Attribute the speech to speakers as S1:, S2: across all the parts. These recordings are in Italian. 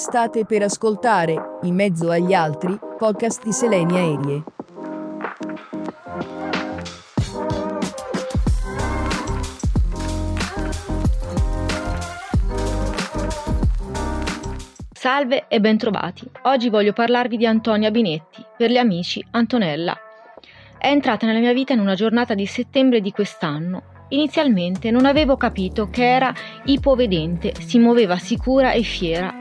S1: State per ascoltare, in mezzo agli altri, podcast di Selenia Aerie.
S2: Salve e bentrovati. Oggi voglio parlarvi di Antonia Binetti, per gli amici Antonella. È entrata nella mia vita in una giornata di settembre di quest'anno. Inizialmente non avevo capito che era ipovedente, si muoveva sicura e fiera.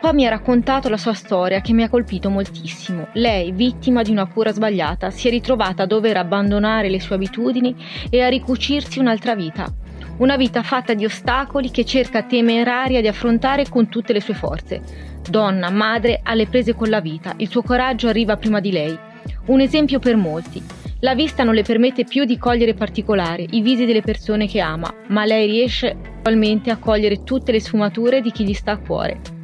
S2: Poi mi ha raccontato la sua storia che mi ha colpito moltissimo. Lei, vittima di una cura sbagliata, si è ritrovata a dover abbandonare le sue abitudini e a ricucirsi un'altra vita. Una vita fatta di ostacoli che cerca temeraria di affrontare con tutte le sue forze. Donna, madre, alle prese con la vita, il suo coraggio arriva prima di lei. Un esempio per molti. La vista non le permette più di cogliere particolari, i visi delle persone che ama, ma lei riesce attualmente a cogliere tutte le sfumature di chi gli sta a cuore.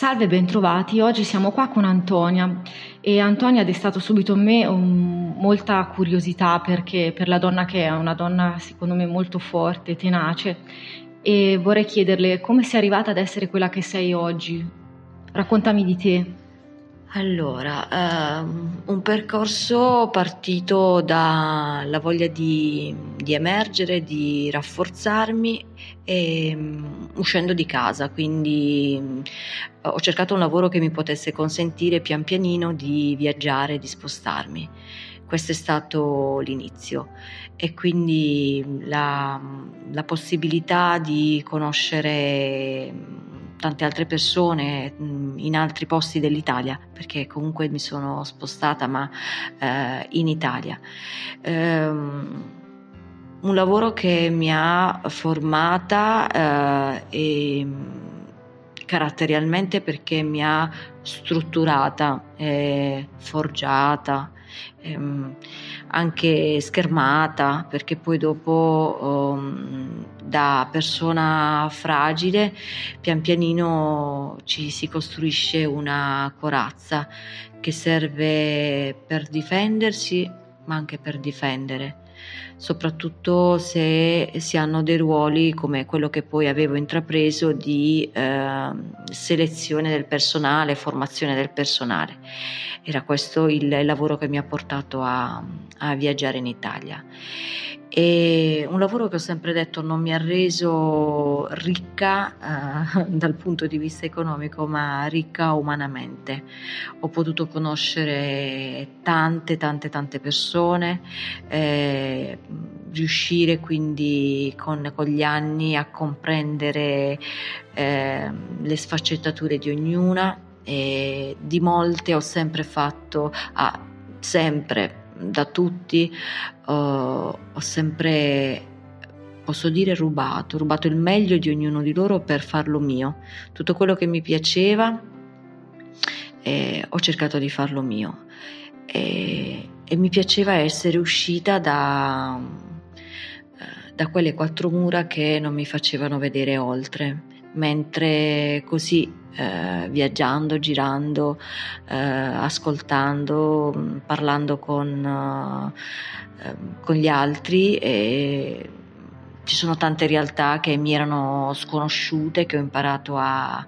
S2: Salve, bentrovati. Oggi siamo qua con Antonia e Antonia ha destato subito in me um, molta curiosità perché per la donna che è, una donna secondo me molto forte, tenace e vorrei chiederle come sei arrivata ad essere quella che sei oggi. Raccontami di te.
S3: Allora, ehm, un percorso partito dalla voglia di, di emergere, di rafforzarmi e um, uscendo di casa, quindi um, ho cercato un lavoro che mi potesse consentire pian pianino di viaggiare, di spostarmi. Questo è stato l'inizio e quindi la, la possibilità di conoscere tante altre persone in altri posti dell'Italia, perché comunque mi sono spostata, ma eh, in Italia. Um, un lavoro che mi ha formata eh, caratterialmente perché mi ha strutturata, eh, forgiata, ehm, anche schermata, perché poi dopo um, da persona fragile pian pianino ci si costruisce una corazza che serve per difendersi ma anche per difendere soprattutto se si hanno dei ruoli come quello che poi avevo intrapreso di eh, selezione del personale, formazione del personale. Era questo il lavoro che mi ha portato a, a viaggiare in Italia. E un lavoro che ho sempre detto non mi ha reso ricca eh, dal punto di vista economico, ma ricca umanamente. Ho potuto conoscere tante, tante, tante persone, eh, riuscire quindi con, con, gli anni a comprendere eh, le sfaccettature di ognuna. E di molte ho sempre fatto, ah, sempre da tutti, uh, ho sempre, posso dire, rubato, rubato il meglio di ognuno di loro per farlo mio. Tutto quello che mi piaceva eh, ho cercato di farlo mio e, e mi piaceva essere uscita da, eh, da quelle quattro mura che non mi facevano vedere oltre mentre così eh, viaggiando, girando, eh, ascoltando, mm, parlando con, eh, con gli altri e ci sono tante realtà che mi erano sconosciute, che ho imparato a,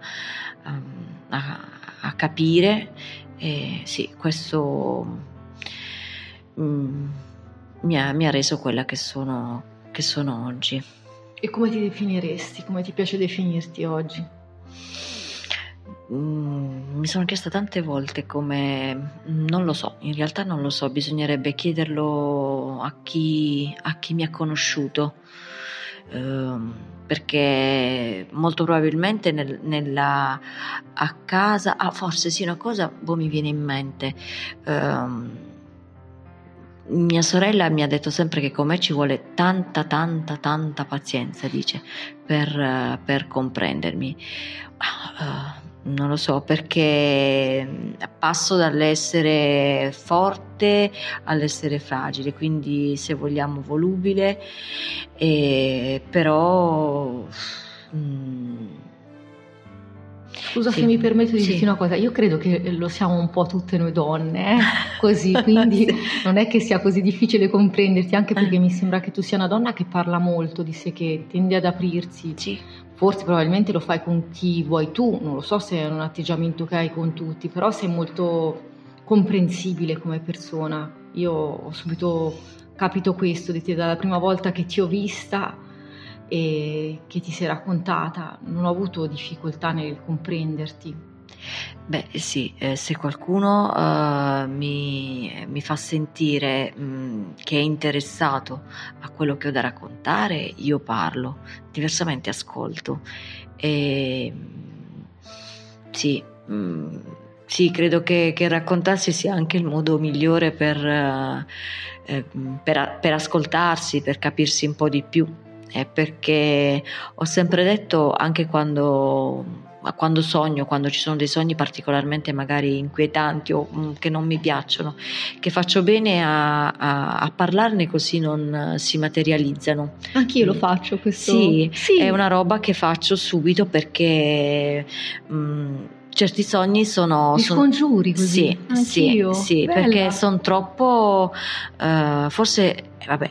S3: a, a capire e sì, questo mm, mi, ha, mi ha reso quella che sono, che sono oggi.
S2: E come ti definiresti? Come ti piace definirti oggi?
S3: Mm, mi sono chiesta tante volte come non lo so, in realtà non lo so, bisognerebbe chiederlo a chi, a chi mi ha conosciuto. Uh, perché molto probabilmente nel, nella, a casa, ah, forse sì, una cosa boh, mi viene in mente. Uh, mia sorella mi ha detto sempre che con me ci vuole tanta, tanta, tanta pazienza, dice, per, per comprendermi. Uh, non lo so perché passo dall'essere forte all'essere fragile, quindi se vogliamo volubile, eh, però... Mm,
S2: Scusa sì. se mi permetto di sì. dirti una cosa, io credo che lo siamo un po' tutte noi donne, eh? così, quindi sì. non è che sia così difficile comprenderti, anche perché mi sembra che tu sia una donna che parla molto di sé, che tende ad aprirsi.
S3: Sì.
S2: Forse probabilmente lo fai con chi vuoi tu, non lo so se è un atteggiamento che hai con tutti, però sei molto comprensibile come persona. Io ho subito capito questo di te dalla prima volta che ti ho vista e che ti sei raccontata, non ho avuto difficoltà nel comprenderti.
S3: Beh sì, eh, se qualcuno uh, mi, mi, fa sentire mh, che è interessato a quello che ho da raccontare, io parlo, diversamente ascolto. E, sì, mh, sì, credo che, che, raccontarsi sia anche il modo migliore per, uh, eh, per, per ascoltarsi, per capirsi un po' di più eh, perché ho sempre detto anche quando quando sogno, quando ci sono dei sogni particolarmente magari inquietanti o mm, che non mi piacciono, che faccio bene a, a, a parlarne così non si materializzano.
S2: Anch'io lo faccio questo.
S3: Sì, sì, è una roba che faccio subito perché... Mh, mm, certi sogni sono...
S2: Li scongiuri così?
S3: Sì, Anch'io. sì, sì perché sono troppo... Uh, forse, vabbè,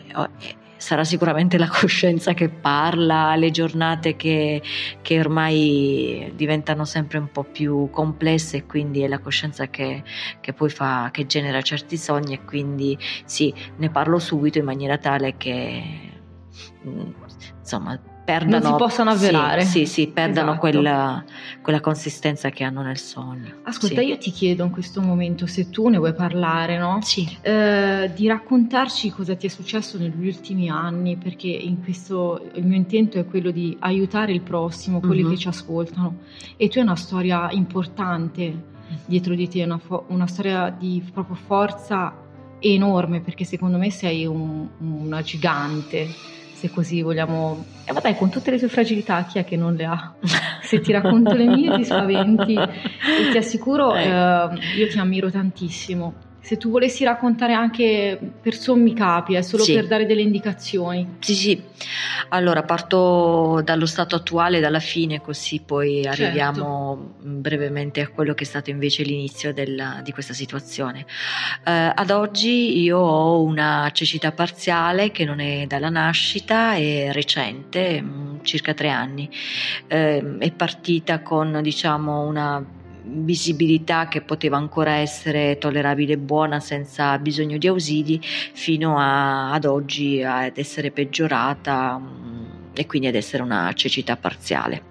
S3: sarà sicuramente la coscienza che parla, le giornate che, che, ormai diventano sempre un po' più complesse e quindi è la coscienza che, che poi fa, che genera certi sogni e quindi sì, ne parlo subito in maniera tale che mm, insomma perdano,
S2: non si possano avverare.
S3: Sì, sì, sì perdano esatto. quella, quella, consistenza che hanno nel sogno.
S2: Ascolta,
S3: sì.
S2: io ti chiedo in questo momento, se tu ne vuoi parlare, no?
S3: Sì.
S2: Eh, di raccontarci cosa ti è successo negli ultimi anni, perché in questo il mio intento è quello di aiutare il prossimo, quelli mm-hmm. che ci ascoltano. E tu hai una storia importante dietro di te, una, fo- una storia di proprio forza enorme, perché secondo me sei un, una gigante se così vogliamo. E vabbè, con tutte le tue fragilità, chi è che non le ha? se ti racconto le mie ti spaventi e ti assicuro, eh. Eh, io ti ammiro tantissimo se tu volessi raccontare anche per sommi capi, è solo sì. per dare delle indicazioni.
S3: Sì, sì. Allora parto dallo stato attuale, dalla fine, così poi certo. arriviamo brevemente a quello che è stato invece l'inizio della, di questa situazione. Eh, ad oggi io ho una cecità parziale che non è dalla nascita, è recente, mm, circa tre anni. Eh, è partita con diciamo una visibilità che poteva ancora essere tollerabile e buona senza bisogno di ausili fino a, ad oggi ad essere peggiorata mm, e quindi ad essere una cecità parziale.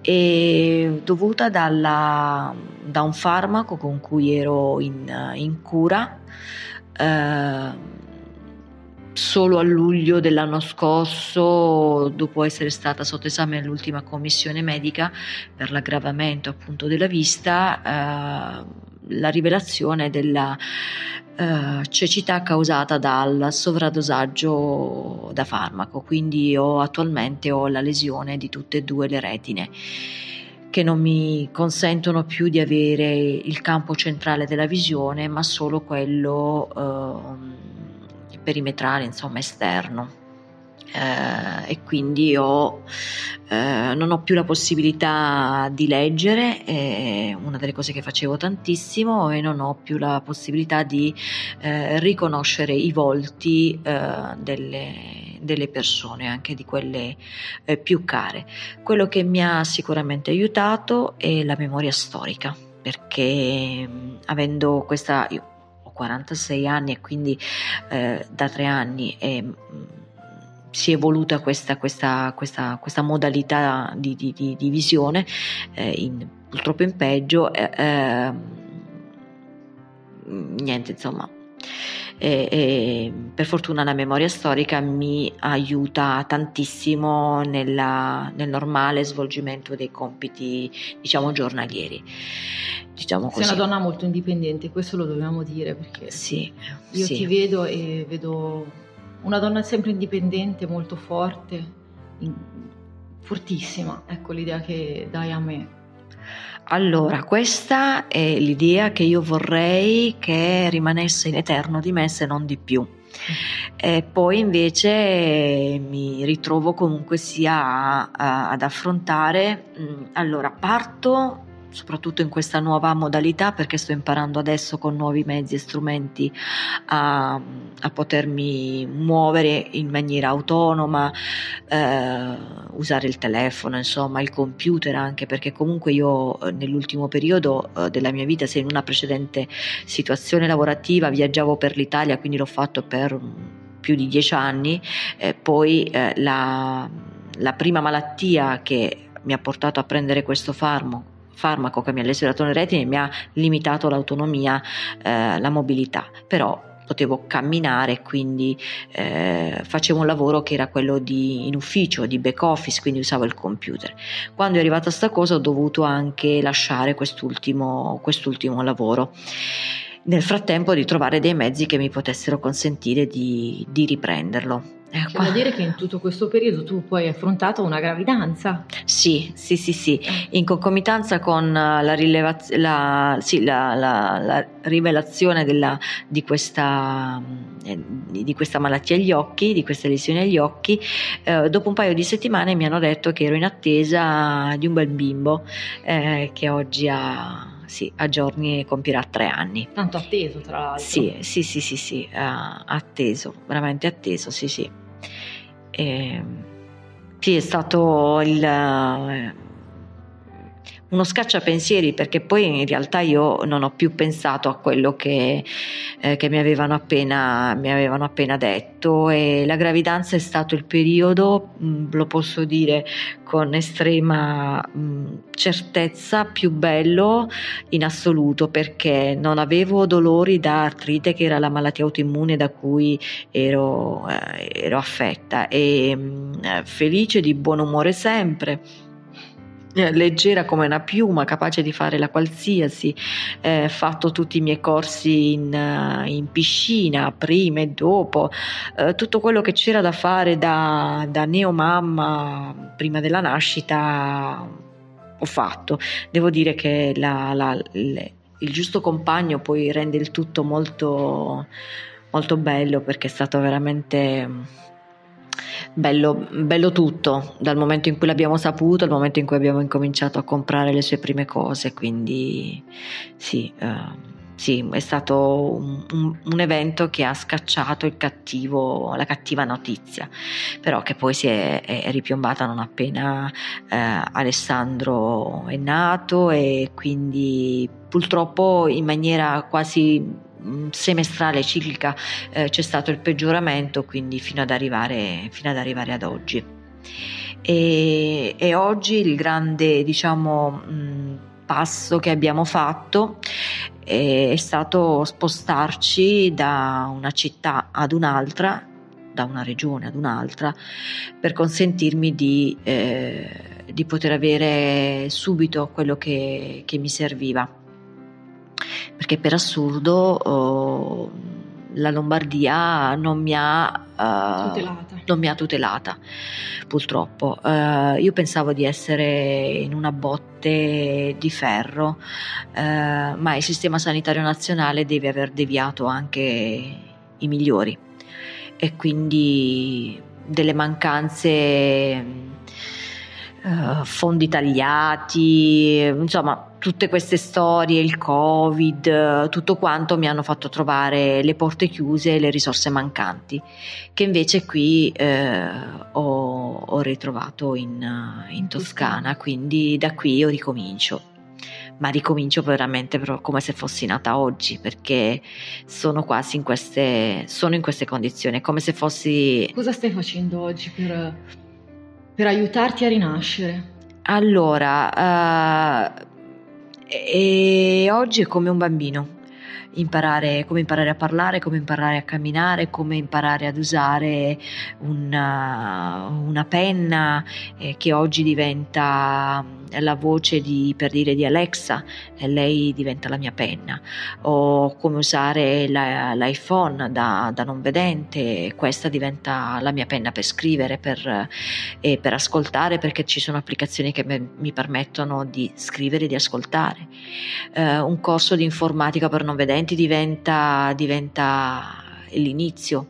S3: E dovuta dalla, da un farmaco con cui ero in, in cura eh, solo a luglio dell'anno scorso, dopo essere stata sotto esame all'ultima commissione medica per l'aggravamento appunto della vista, eh, la rivelazione della eh, cecità causata dal sovradosaggio da farmaco, quindi ho, attualmente ho la lesione di tutte e due le retine che non mi consentono più di avere il campo centrale della visione, ma solo quello eh, perimetrale, insomma esterno. Eh, e quindi ho, eh, non ho più la possibilità di leggere, è una delle cose che facevo tantissimo, e non ho più la possibilità di eh, riconoscere i volti eh, delle, delle, persone, anche di quelle eh, più care. Quello che mi ha sicuramente aiutato è la memoria storica, perché avendo questa... Io, 46 anni e quindi eh, da tre anni è, mm, si è evoluta questa, questa, questa, questa modalità di, di, di, di visione, eh, in, purtroppo in peggio. Eh, ehm, niente, insomma, e, e per fortuna la memoria storica mi aiuta tantissimo nella, nel normale svolgimento dei compiti diciamo giornalieri diciamo.
S2: Sei una donna molto indipendente questo lo dobbiamo dire perché
S3: sì,
S2: io
S3: sì.
S2: ti vedo e vedo una donna sempre indipendente molto forte in, fortissima ecco l'idea che dai a me
S3: allora, questa è l'idea che io vorrei che rimanesse in eterno di me se non di più. E poi invece mi ritrovo comunque sia ad affrontare, mm, allora parto soprattutto in questa nuova modalità perché sto imparando adesso con nuovi mezzi e strumenti a, a potermi muovere in maniera autonoma, eh, usare il telefono, insomma il computer anche perché comunque io eh, nell'ultimo periodo eh, della mia vita, se in una precedente situazione lavorativa viaggiavo per l'Italia, quindi l'ho fatto per più di dieci anni, eh, poi eh, la, la prima malattia che mi ha portato a prendere questo farmaco farmaco che mi ha lesurato le retine e mi ha limitato l'autonomia, eh, la mobilità, però potevo camminare, quindi eh, facevo un lavoro che era quello di, in ufficio, di back office, quindi usavo il computer. Quando è arrivata questa cosa ho dovuto anche lasciare quest'ultimo, quest'ultimo lavoro. Nel frattempo di trovare dei mezzi che mi potessero consentire di, di riprenderlo.
S2: Eh, C'è da dire che in tutto questo periodo tu poi hai affrontato una gravidanza.
S3: Sì, sì, sì, sì, eh. in concomitanza con la, rilevaz- la, sì, la, la rivelazione della, di, questa, eh, di, questa, malattia agli occhi, di queste lesioni agli occhi, eh, dopo un paio di settimane mi hanno detto che ero in attesa di un bel bimbo eh, che oggi ha sì, a giorni compierà tre anni.
S2: Tanto atteso, tra l'altro.
S3: Sì, sì, sì, sì, sì, uh, atteso, veramente atteso, sì, sì. E, sì, è stato il, eh, uno scacciapensieri perché poi in realtà io non ho più pensato a quello che, eh, che mi, avevano appena, mi, avevano appena, detto. E la gravidanza è stato il periodo, mh, mm, lo posso dire con estrema mh, mm, certezza, più bello in assoluto perché non avevo dolori da artrite che era la malattia autoimmune da cui ero, eh, ero affetta. E mh, mm, felice di buon umore sempre eh, leggera come una piuma, capace di fare la qualsiasi, eh, fatto tutti i miei corsi in, uh, in piscina, prima e dopo, eh, tutto quello che c'era da fare da, da neomamma prima della nascita ho fatto. Devo dire che la, la, le, il giusto compagno poi rende il tutto molto, molto bello perché è stato veramente bello, bello tutto, dal momento in cui l'abbiamo saputo al momento in cui abbiamo incominciato a comprare le sue prime cose, quindi sì. Uh, sì, è stato un, un, evento che ha scacciato cattivo, la cattiva notizia, però che poi si è, è ripiombata non appena eh, Alessandro è nato e quindi purtroppo in maniera quasi semestrale ciclica eh, c'è stato il peggioramento, quindi fino ad arrivare, fino ad, arrivare ad oggi. E, e, oggi il grande diciamo, mm, passo che abbiamo fatto è, è stato spostarci da una città ad un'altra da una regione ad un'altra per consentirmi di, eh, di poter avere subito quello che, che mi serviva perché per assurdo oh, la Lombardia non mi ha, uh, tutelata. Non mi ha tutelata purtroppo. Uh, io pensavo di essere in una botte di ferro, uh, ma il sistema sanitario nazionale deve aver deviato anche i migliori e quindi delle mancanze uh, fondi tagliati, insomma tutte queste storie, il covid, tutto quanto mi hanno fatto trovare le porte chiuse e le risorse mancanti, che invece qui eh, ho, ho, ritrovato in, in Toscana, quindi da qui io ricomincio. Ma ricomincio veramente come se fossi nata oggi perché sono quasi in queste, sono in queste condizioni, come se fossi...
S2: Cosa stai facendo oggi per per aiutarti a rinascere?
S3: Allora, uh, e oggi è come un bambino imparare, come imparare a parlare, come imparare a camminare, come imparare ad usare una, una penna eh, che oggi diventa la voce di, per dire di Alexa e lei diventa la mia penna, o come usare la, l'iPhone da, da, non vedente, questa diventa la mia penna per scrivere per, e per ascoltare perché ci sono applicazioni che me, mi permettono di scrivere e di ascoltare. Eh, un corso di informatica per non vedenti diventa, diventa l'inizio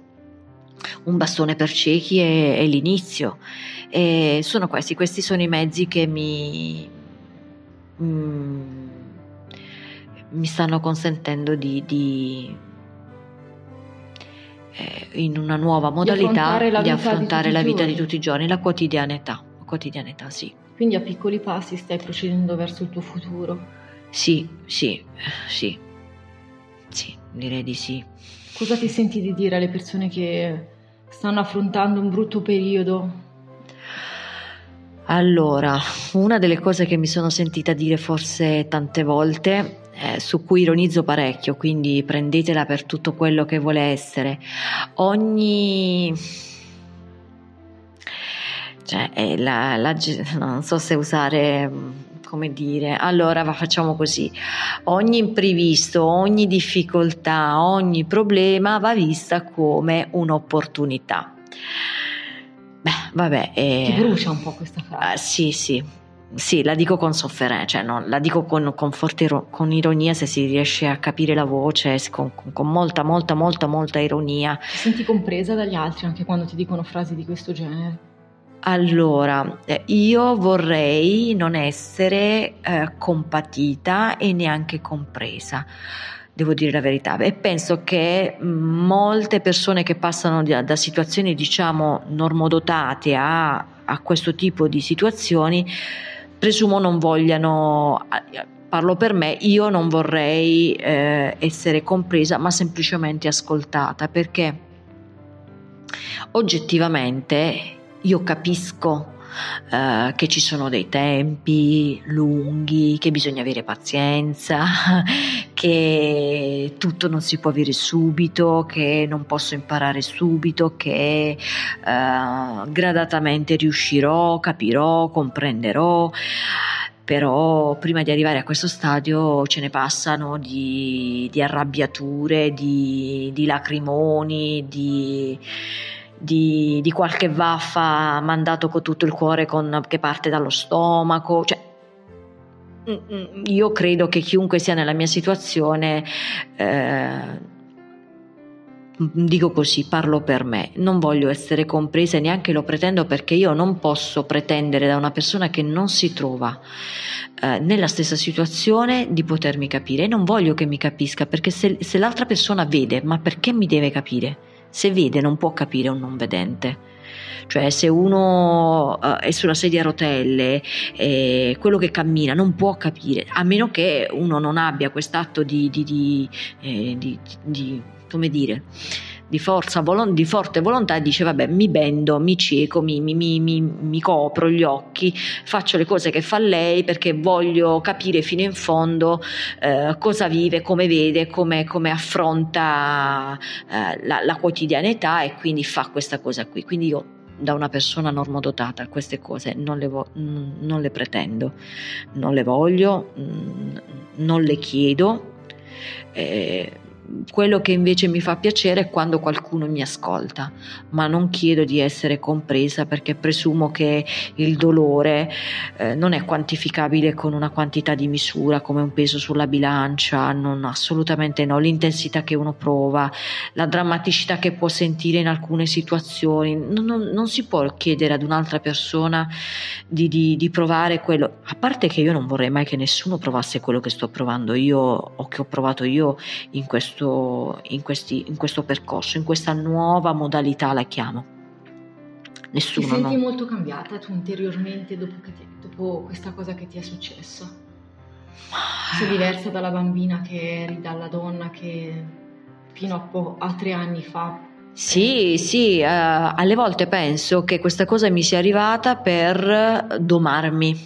S3: un bastone per ciechi è, è l'inizio. E sono questi, questi sono i mezzi che mi, mm, mi stanno consentendo di, di eh, in una nuova modalità di affrontare la, di vita, affrontare di la vita di tutti i giorni, la quotidianità, quotidianità sì.
S2: Quindi a piccoli passi stai procedendo verso il tuo futuro?
S3: Sì, sì, sì, sì, direi di sì.
S2: Cosa ti senti di dire alle persone che stanno affrontando un brutto periodo?
S3: Allora, una delle cose che mi sono sentita dire forse tante volte, eh, su cui ironizzo parecchio, quindi prendetela per tutto quello che vuole essere, ogni... Cioè, la, la, non so se usare come dire, allora facciamo così, ogni imprevisto, ogni difficoltà, ogni problema va vista come un'opportunità. Beh, vabbè.
S2: Eh, Ti brucia un po' questa frase.
S3: Uh, sì, sì. Sì, la dico con sofferenza, cioè no, la dico con, con, forte con ironia se si riesce a capire la voce, con, con, molta, molta, molta, molta ironia.
S2: Ti senti compresa dagli altri anche quando ti dicono frasi di questo genere?
S3: Allora, eh, io vorrei non essere eh, compatita e neanche compresa, devo dire la verità, e penso che molte persone che passano da, da situazioni, diciamo, normodotate a, a, questo tipo di situazioni, presumo non vogliano, parlo per me, io non vorrei eh, essere compresa, ma semplicemente ascoltata, perché oggettivamente io capisco Uh, che ci sono dei tempi lunghi, che bisogna avere pazienza, che tutto non si può avere subito, che non posso imparare subito, che uh, gradatamente riuscirò, capirò, comprenderò. Però prima di arrivare a questo stadio ce ne passano di, di arrabbiature, di, di lacrimoni, di, di, di qualche vaffa mandato con tutto il cuore con, che parte dallo stomaco, cioè mm, mm, io credo che chiunque sia nella mia situazione, eh, dico così, parlo per me, non voglio essere compresa e neanche lo pretendo perché io non posso pretendere da una persona che non si trova eh, nella stessa situazione di potermi capire e non voglio che mi capisca perché se, se l'altra persona vede, ma perché mi deve capire? Se vede non può capire un non vedente. Cioè se uno uh, è sulla sedia a rotelle, eh, quello che cammina non può capire, a meno che uno non abbia quest'atto di, di, di, eh, di come dire, di forza, di forte volontà dice vabbè mi bendo, mi cieco, mi, mi, mi, mi, copro gli occhi, faccio le cose che fa lei perché voglio capire fino in fondo eh, cosa vive, come vede, come, come affronta eh, la, la quotidianità e quindi fa questa cosa qui. Quindi io da una persona normodotata queste cose non le, vo- non le pretendo, non le voglio, non le chiedo. Eh, quello che invece mi fa piacere è quando qualcuno mi ascolta, ma non chiedo di essere compresa perché presumo che il dolore eh, non è quantificabile con una quantità di misura come un peso sulla bilancia, non, assolutamente no, l'intensità che uno prova, la drammaticità che può sentire in alcune situazioni, non, non, non si può chiedere ad un'altra persona di, di, di provare quello, a parte che io non vorrei mai che nessuno provasse quello che sto provando io o che ho provato io in questo questo, in, questi, in questo percorso, in questa nuova modalità la chiamo.
S2: Nessuno. Ti senti no. molto cambiata tu interiormente dopo, ti, dopo questa cosa che ti è successa? Sei diversa dalla bambina che eri, dalla donna che fino a, po- a tre anni fa
S3: sì, sì, uh, alle volte penso che questa cosa mi sia arrivata per domarmi,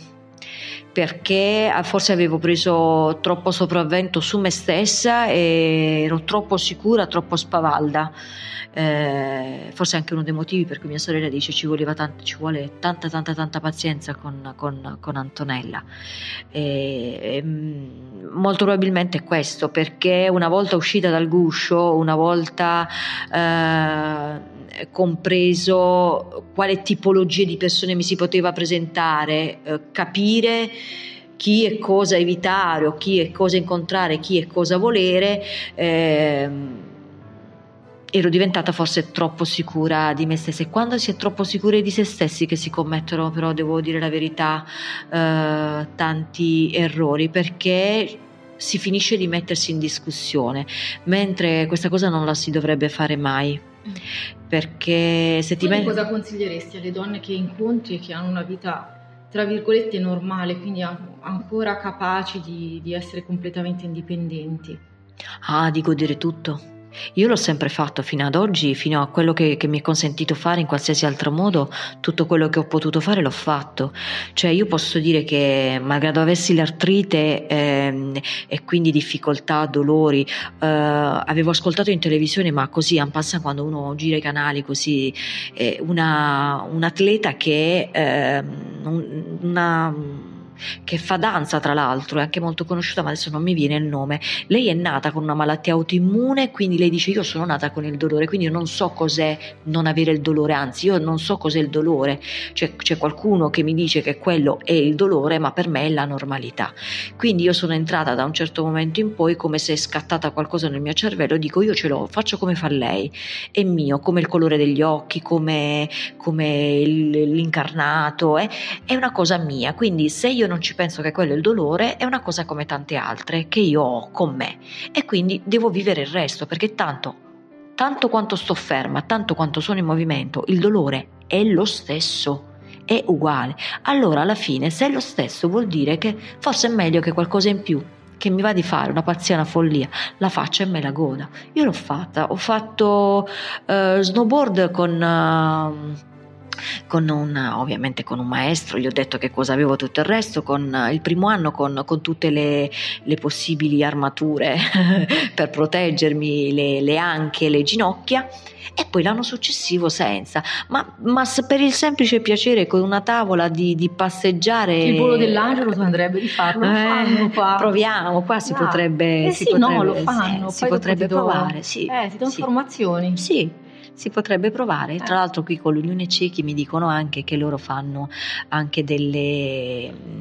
S3: perché ah, forse avevo preso troppo sopravvento su me stessa e ero troppo sicura, troppo spavalda. Eh, forse anche uno dei motivi per cui mia sorella dice ci, tanto, ci vuole tanta tanta tanta pazienza con, con, con Antonella e, mm, molto probabilmente è questo perché una volta uscita dal guscio una volta eh, compreso quale tipologia di persone mi si poteva presentare eh, capire chi e cosa evitare o chi e cosa incontrare, chi e cosa volere, eh, ero diventata forse troppo sicura di me stessa e quando si è troppo sicuri di se stessi che si commettono però devo dire la verità eh, tanti errori perché si finisce di mettersi in discussione mentre questa cosa non la si dovrebbe fare mai mm. perché se ti
S2: metti cosa consiglieresti alle donne che incontri e che hanno una vita tra virgolette normale quindi ancora capaci di, di essere completamente indipendenti.
S3: Ah di godere tutto io l'ho sempre fatto fino ad oggi, fino a quello che, che, mi è consentito fare in qualsiasi altro modo, tutto quello che ho potuto fare l'ho fatto. Cioè io posso dire che malgrado avessi l'artrite ehm, e quindi difficoltà, dolori, eh, avevo ascoltato in televisione, ma così en passant quando uno gira i canali così, eh, una, un atleta che eh, una che fa danza tra l'altro, è anche molto conosciuta ma adesso non mi viene il nome. Lei è nata con una malattia autoimmune, quindi lei dice io sono nata con il dolore, quindi io non so cos'è non avere il dolore, anzi io non so cos'è il dolore, cioè, c'è qualcuno che mi dice che quello è il dolore ma per me è la normalità. Quindi io sono entrata da un certo momento in poi come se è scattata qualcosa nel mio cervello, dico io ce l'ho, faccio come fa lei, è mio, come il colore degli occhi, come, come l'incarnato, eh? è una cosa mia, quindi se io non ci penso che quello è il dolore, è una cosa come tante altre che io ho con me e quindi devo vivere il resto perché tanto, tanto quanto sto ferma, tanto quanto sono in movimento, il dolore è lo stesso è uguale. Allora alla fine se è lo stesso vuol dire che forse è meglio che qualcosa in più che mi va di fare una pazzia, una follia, la faccia e me la goda. Io l'ho fatta, ho fatto uh, snowboard con uh, con un, ovviamente con un maestro, gli ho detto che cosa avevo tutto il resto, con il primo anno con, con tutte le, le, possibili armature per proteggermi, le, le anche, le ginocchia e poi l'anno successivo senza, ma, ma per il semplice piacere con una tavola di, di passeggiare.
S2: Il volo dell'angelo tu andrebbe di farlo, lo
S3: fanno qua. Proviamo, qua si potrebbe.
S2: Eh
S3: si
S2: sì,
S3: potrebbe,
S2: no, lo fanno.
S3: Si, si potrebbe provare, sì.
S2: Eh, ti do
S3: sì.
S2: informazioni.
S3: Sì, si potrebbe provare. Tra eh. l'altro qui con l'Unione Ciechi mi dicono anche che loro fanno anche delle,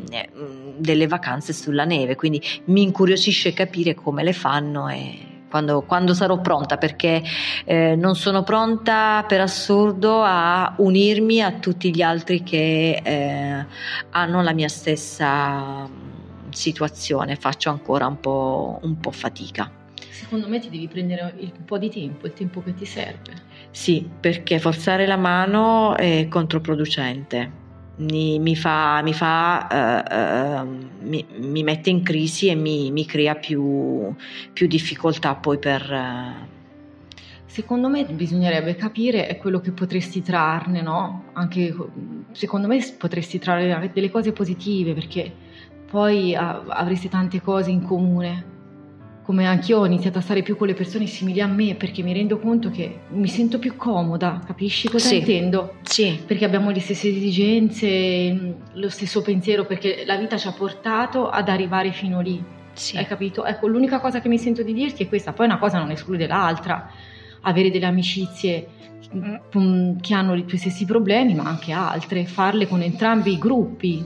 S3: eh, delle vacanze sulla neve, quindi mi incuriosisce capire come le fanno e quando, quando, sarò pronta, perché eh, non sono pronta per assurdo a unirmi a tutti gli altri che eh, hanno la mia stessa situazione, faccio ancora un po', un po' fatica.
S2: Secondo me ti devi prendere un po' di tempo, il tempo che ti serve.
S3: Sì, perché forzare la mano è controproducente. Mi, mi fa, mi, fa uh, uh, mi, mi, mette in crisi e mi, mi crea più, più, difficoltà poi per. Uh...
S2: Secondo me bisognerebbe capire quello che potresti trarne, no? Anche secondo me potresti trarre delle cose positive perché poi avresti tante cose in comune come anch'io ho iniziato a stare più con le persone simili a me perché mi rendo conto che mi sento più comoda, capisci cosa
S3: sì.
S2: intendo?
S3: Sì.
S2: Perché abbiamo le stesse esigenze, lo stesso pensiero, perché la vita ci ha portato ad arrivare fino lì.
S3: Sì.
S2: Hai capito? Ecco, l'unica cosa che mi sento di dirti è questa, poi una cosa non esclude l'altra, avere delle amicizie mm, che hanno i tuoi stessi problemi, ma anche altre, farle con entrambi i gruppi,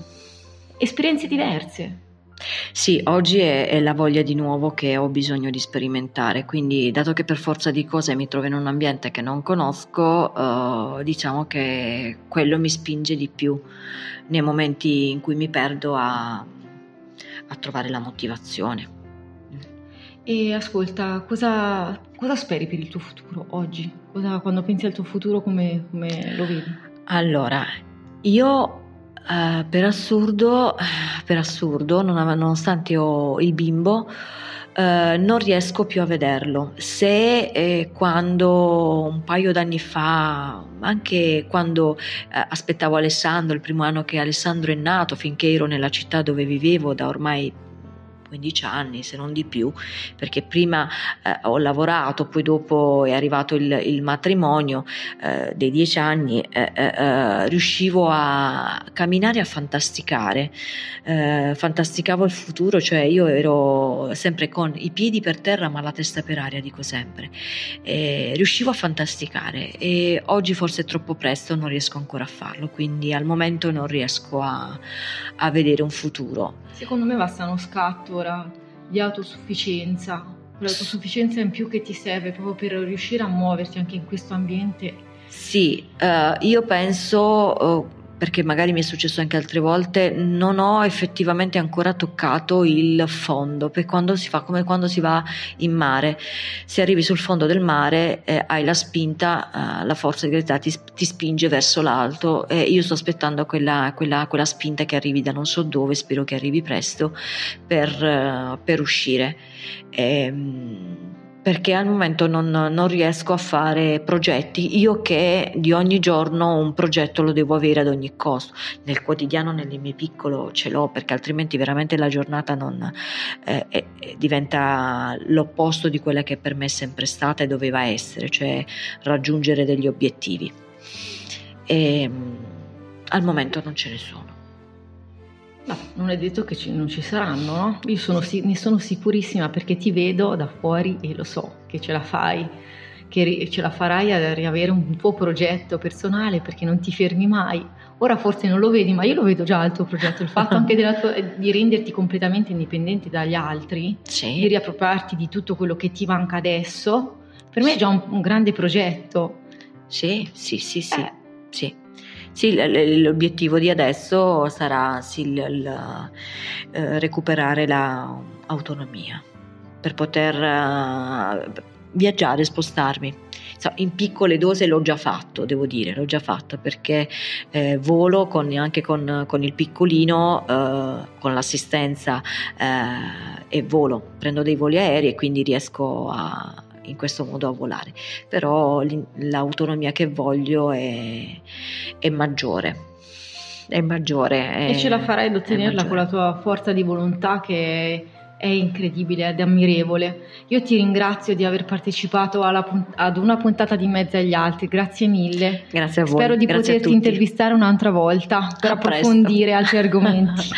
S2: esperienze diverse.
S3: Sì, oggi è, è, la voglia di nuovo che ho bisogno di sperimentare, quindi dato che per forza di cose mi trovo in un ambiente che non conosco, uh, diciamo che quello mi spinge di più nei momenti in cui mi perdo a, a trovare la motivazione.
S2: E ascolta, cosa, cosa, speri per il tuo futuro oggi? Cosa, quando pensi al tuo futuro come, come lo vedi?
S3: Allora, io Uh, per assurdo, per assurdo non, nonostante ho il bimbo, uh, non riesco più a vederlo. Se eh, quando un paio d'anni fa, anche quando eh, aspettavo Alessandro, il primo anno che Alessandro è nato, finché ero nella città dove vivevo da ormai 15 anni, se non di più, perché prima eh, ho lavorato, poi dopo è arrivato il, il matrimonio eh, dei 10 anni, eh, eh, eh, riuscivo a camminare a fantasticare, eh, fantasticavo il futuro, cioè io ero sempre con i piedi per terra ma la testa per aria, dico sempre, riuscivo a fantasticare e oggi forse è troppo presto, non riesco ancora a farlo, quindi al momento non riesco a, a vedere un futuro.
S2: Secondo me basta uno scatto ora di autosufficienza L'autosufficienza in più che ti serve proprio per riuscire a muoverti anche in questo ambiente.
S3: Sì, uh, io penso... Perché magari mi è successo anche altre volte, non ho effettivamente ancora toccato il fondo, perché quando si fa come quando si va in mare, se arrivi sul fondo del mare eh, hai la spinta, eh, la forza di gravità ti, ti, spinge verso l'alto e io sto aspettando quella, quella, quella, spinta che arrivi da non so dove, spero che arrivi presto per, uh, per uscire. E, ehm, perché al momento non, non, riesco a fare progetti. Io che di ogni giorno un progetto lo devo avere ad ogni costo. Nel quotidiano, nel mio piccolo ce l'ho, perché altrimenti veramente la giornata non, eh, eh, diventa l'opposto di quella che per me è sempre stata e doveva essere, cioè raggiungere degli obiettivi. E, ehm, al momento non ce ne sono.
S2: No, non è detto che ci, non ci saranno, no? Io sono, ne sono sicurissima perché ti vedo da fuori e lo so che ce la fai, che ce la farai a riavere un tuo progetto personale perché non ti fermi mai. Ora forse non lo vedi, ma io lo vedo già il tuo progetto, il fatto anche tua, di renderti completamente indipendente dagli altri, sì. di riappropriarti di tutto quello che ti manca adesso, per me è già un, un grande progetto.
S3: Sì, sì, sì, sì. Eh. sì. Sì, l'obiettivo di adesso sarà sì, il, il, eh, recuperare l'autonomia per poter uh, viaggiare, spostarmi. In piccole dosi l'ho già fatto, devo dire, l'ho già fatto perché eh, volo con, anche con, con, il piccolino, eh, con l'assistenza eh, e volo, prendo dei voli aerei e quindi riesco a, in questo modo a volare, però l'autonomia che voglio è, è maggiore. È maggiore.
S2: È, e ce la farai ad ottenerla con la tua forza di volontà che è incredibile ed ammirevole. Io ti ringrazio di aver partecipato alla, ad una puntata di Mezzo agli Altri, grazie mille.
S3: Grazie a voi.
S2: Spero di
S3: grazie
S2: poterti intervistare un'altra volta per a approfondire presto. altri argomenti.